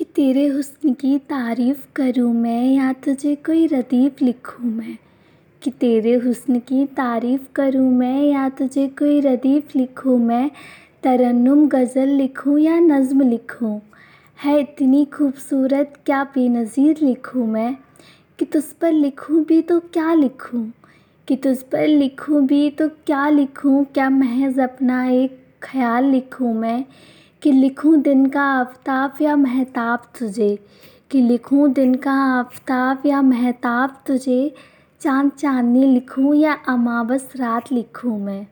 कि तेरे हुस्न की तारीफ़ करूँ मैं, या तुझे कोई रदीफ़ लिखूँ मैं? कि तेरे हुस्न की तारीफ़ करूँ मैं, या तुझे कोई रदीफ़ लिखूँ मैं? तरन्नुम गज़ल लिखूँ या नज़्म लिखूँ? है इतनी खूबसूरत, क्या बेनज़ीर लिखूँ मैं? कि तुझ पर लिखूँ भी तो क्या लिखूँ? कि तुझ पर लिखूँ भी तो क्या लिखूँ? क्या महज़ अपना एक ख़याल लिखूँ मैं? कि लिखूँ दिन का आफ़ताब या महताब तुझे। कि लिखूँ दिन का आफ़ताब या महताब तुझे। चाँद चाँदनी लिखूँ या अमावस रात लिखूँ मैं।